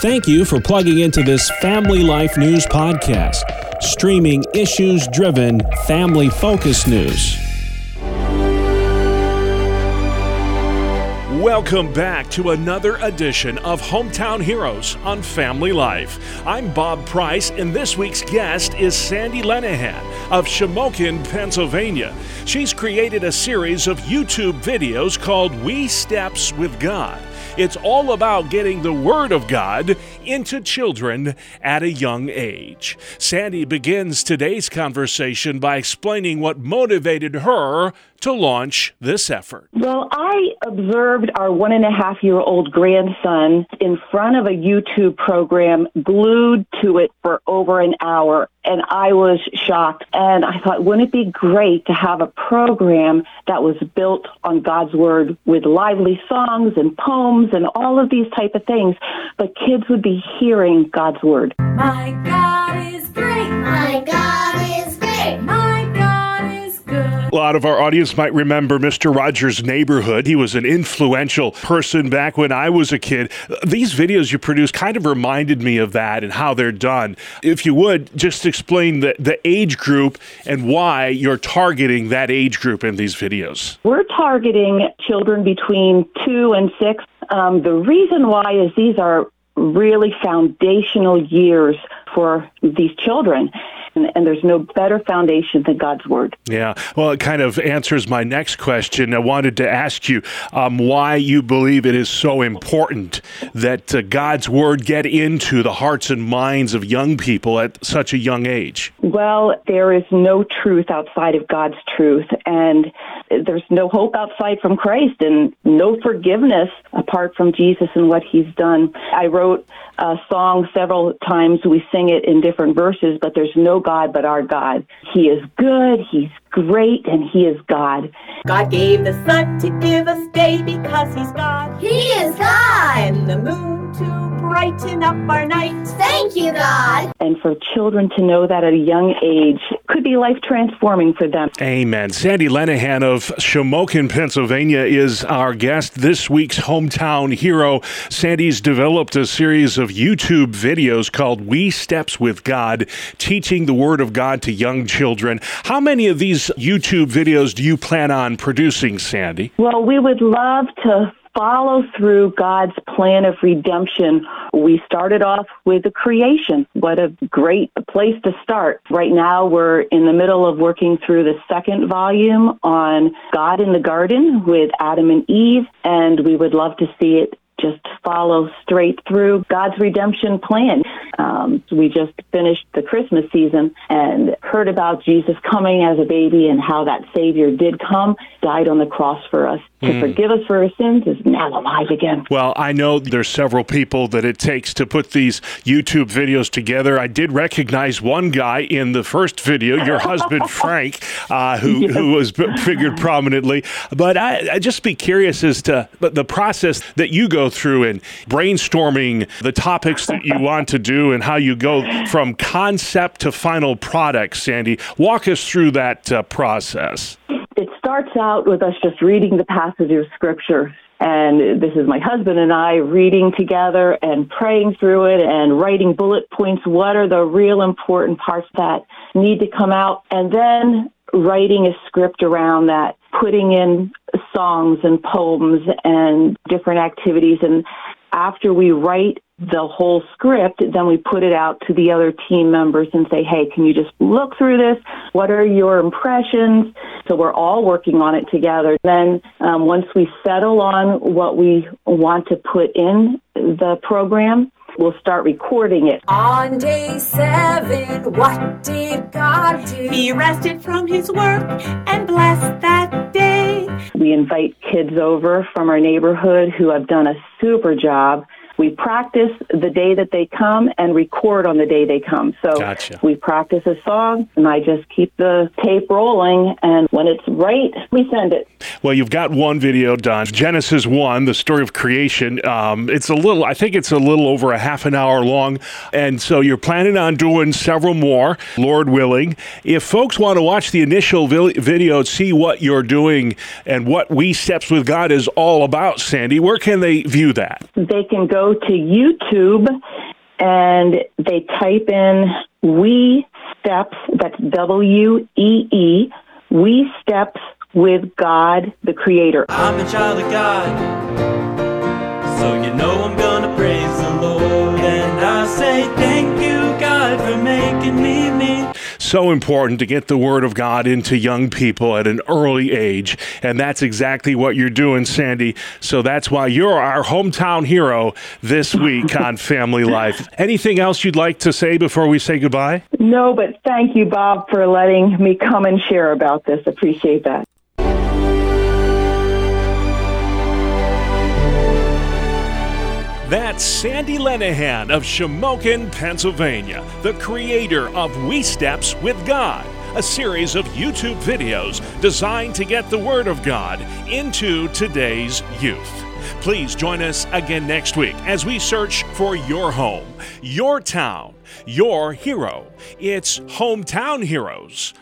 Thank you for plugging into this Family Life News podcast, streaming issues driven, family focused news. Welcome back to another edition of Hometown Heroes on Family Life. I'm Bob Price, and this week's guest is Sandy Lenahan of Shamokin, Pennsylvania. She's created a series of YouTube videos called Wee Steps with God. It's all about getting the Word of God into children at a young age. Sandy begins today's conversation by explaining what motivated her to launch this effort. Well, I observed our one and a half year old grandson in front of a YouTube program, glued to it for over an hour, and I was shocked. And I thought, wouldn't it be great to have a program that was built on God's Word with lively songs and poems and all of these type of things, but kids would be hearing God's Word. My God is great. My God A lot of our audience might remember Mr. Rogers' Neighborhood. He was an influential person back when I was a kid. These videos you produce kind of reminded me of that and how they're done. If you would, just explain the, the age group and why you're targeting that age group in these videos. We're targeting children between two and six. Um, the reason why is these are really foundational years for these children. And, and there's no better foundation than God's Word. Yeah, well, it kind of answers my next question. I wanted to ask you um, why you believe it is so important that uh, God's Word get into the hearts and minds of young people at such a young age. Well, there is no truth outside of God's truth, and there's no hope outside from Christ, and no forgiveness apart from Jesus and what He's done. I wrote a song several times. We sing it in different verses, but there's no God but our God. He is good, He's great, and He is God. God gave the sun to give us day because He's God. He is God. And the moon to brighten up our night. Thank you, God. And for children to know that at a young age could be life transforming for them. Amen. Sandy Lenahan of Shamokin, Pennsylvania, is our guest, this week's hometown hero. Sandy's developed a series of YouTube videos called Wee Steps with God, teaching the Word of God to young children. How many of these YouTube videos do you plan on producing, Sandy? Well, we would love to follow through God's plan of redemption. We started off with the creation. What a great place to start. Right now, we're in the middle of working through the second volume on God in the garden with Adam and Eve, and we would love to see it just follow straight through God's redemption plan. Um, we just finished the Christmas season and heard about Jesus coming as a baby and how that Savior did come, died on the cross for us to forgive us for our sins, is now alive again. Well, I know there's several people that it takes to put these YouTube videos together. I did recognize one guy in the first video, your husband Frank, uh, who who was figured prominently. But I, I just be curious as to but the process that you go through and brainstorming the topics that you want to do and how you go from concept to final product. Sandy, walk us through that uh, process. It starts out with us just reading the passage of Scripture. And this is my husband and I reading together and praying through it and writing bullet points. What are the real important parts that need to come out? And then writing a script around that, putting in songs and poems and different activities. And after we write the whole script, then we put it out to the other team members and say, hey, can you just look through this? What are your impressions? So we're all working on it together. Then um, once we settle on what we want to put in the program, we'll start recording it. On day seven, what did God do? He rested from his work and blessed that day. We invite kids over from our neighborhood who have done a super job. We practice the day that they come and record on the day they come. So Gotcha. we practice a song and I just keep the tape rolling and when it's right, we send it. Well, you've got one video done, Genesis 1, the story of creation. Um, it's a little, I think it's a little over a half an hour long. And so you're planning on doing several more, Lord willing. If folks want to watch the initial vi- video, see what you're doing and what Wee Steps with God is all about, Sandy, where can they view that? They can go to YouTube and they type in Wee Steps, that's W E E, Wee Steps with God, the Creator. I'm a child of God, so you know I'm gonna praise the Lord. So important to get the Word of God into young people at an early age. And that's exactly what you're doing, Sandy. So that's why you're our hometown hero this week on Family Life. Anything else you'd like to say before we say goodbye? No, but thank you, Bob, for letting me come and share about this. Appreciate that. That's Sandy Lenahan of Shamokin, Pennsylvania, the creator of Wee Steps with God, a series of YouTube videos designed to get the Word of God into today's youth. Please join us again next week as we search for your home, your town, your hero. It's Hometown Heroes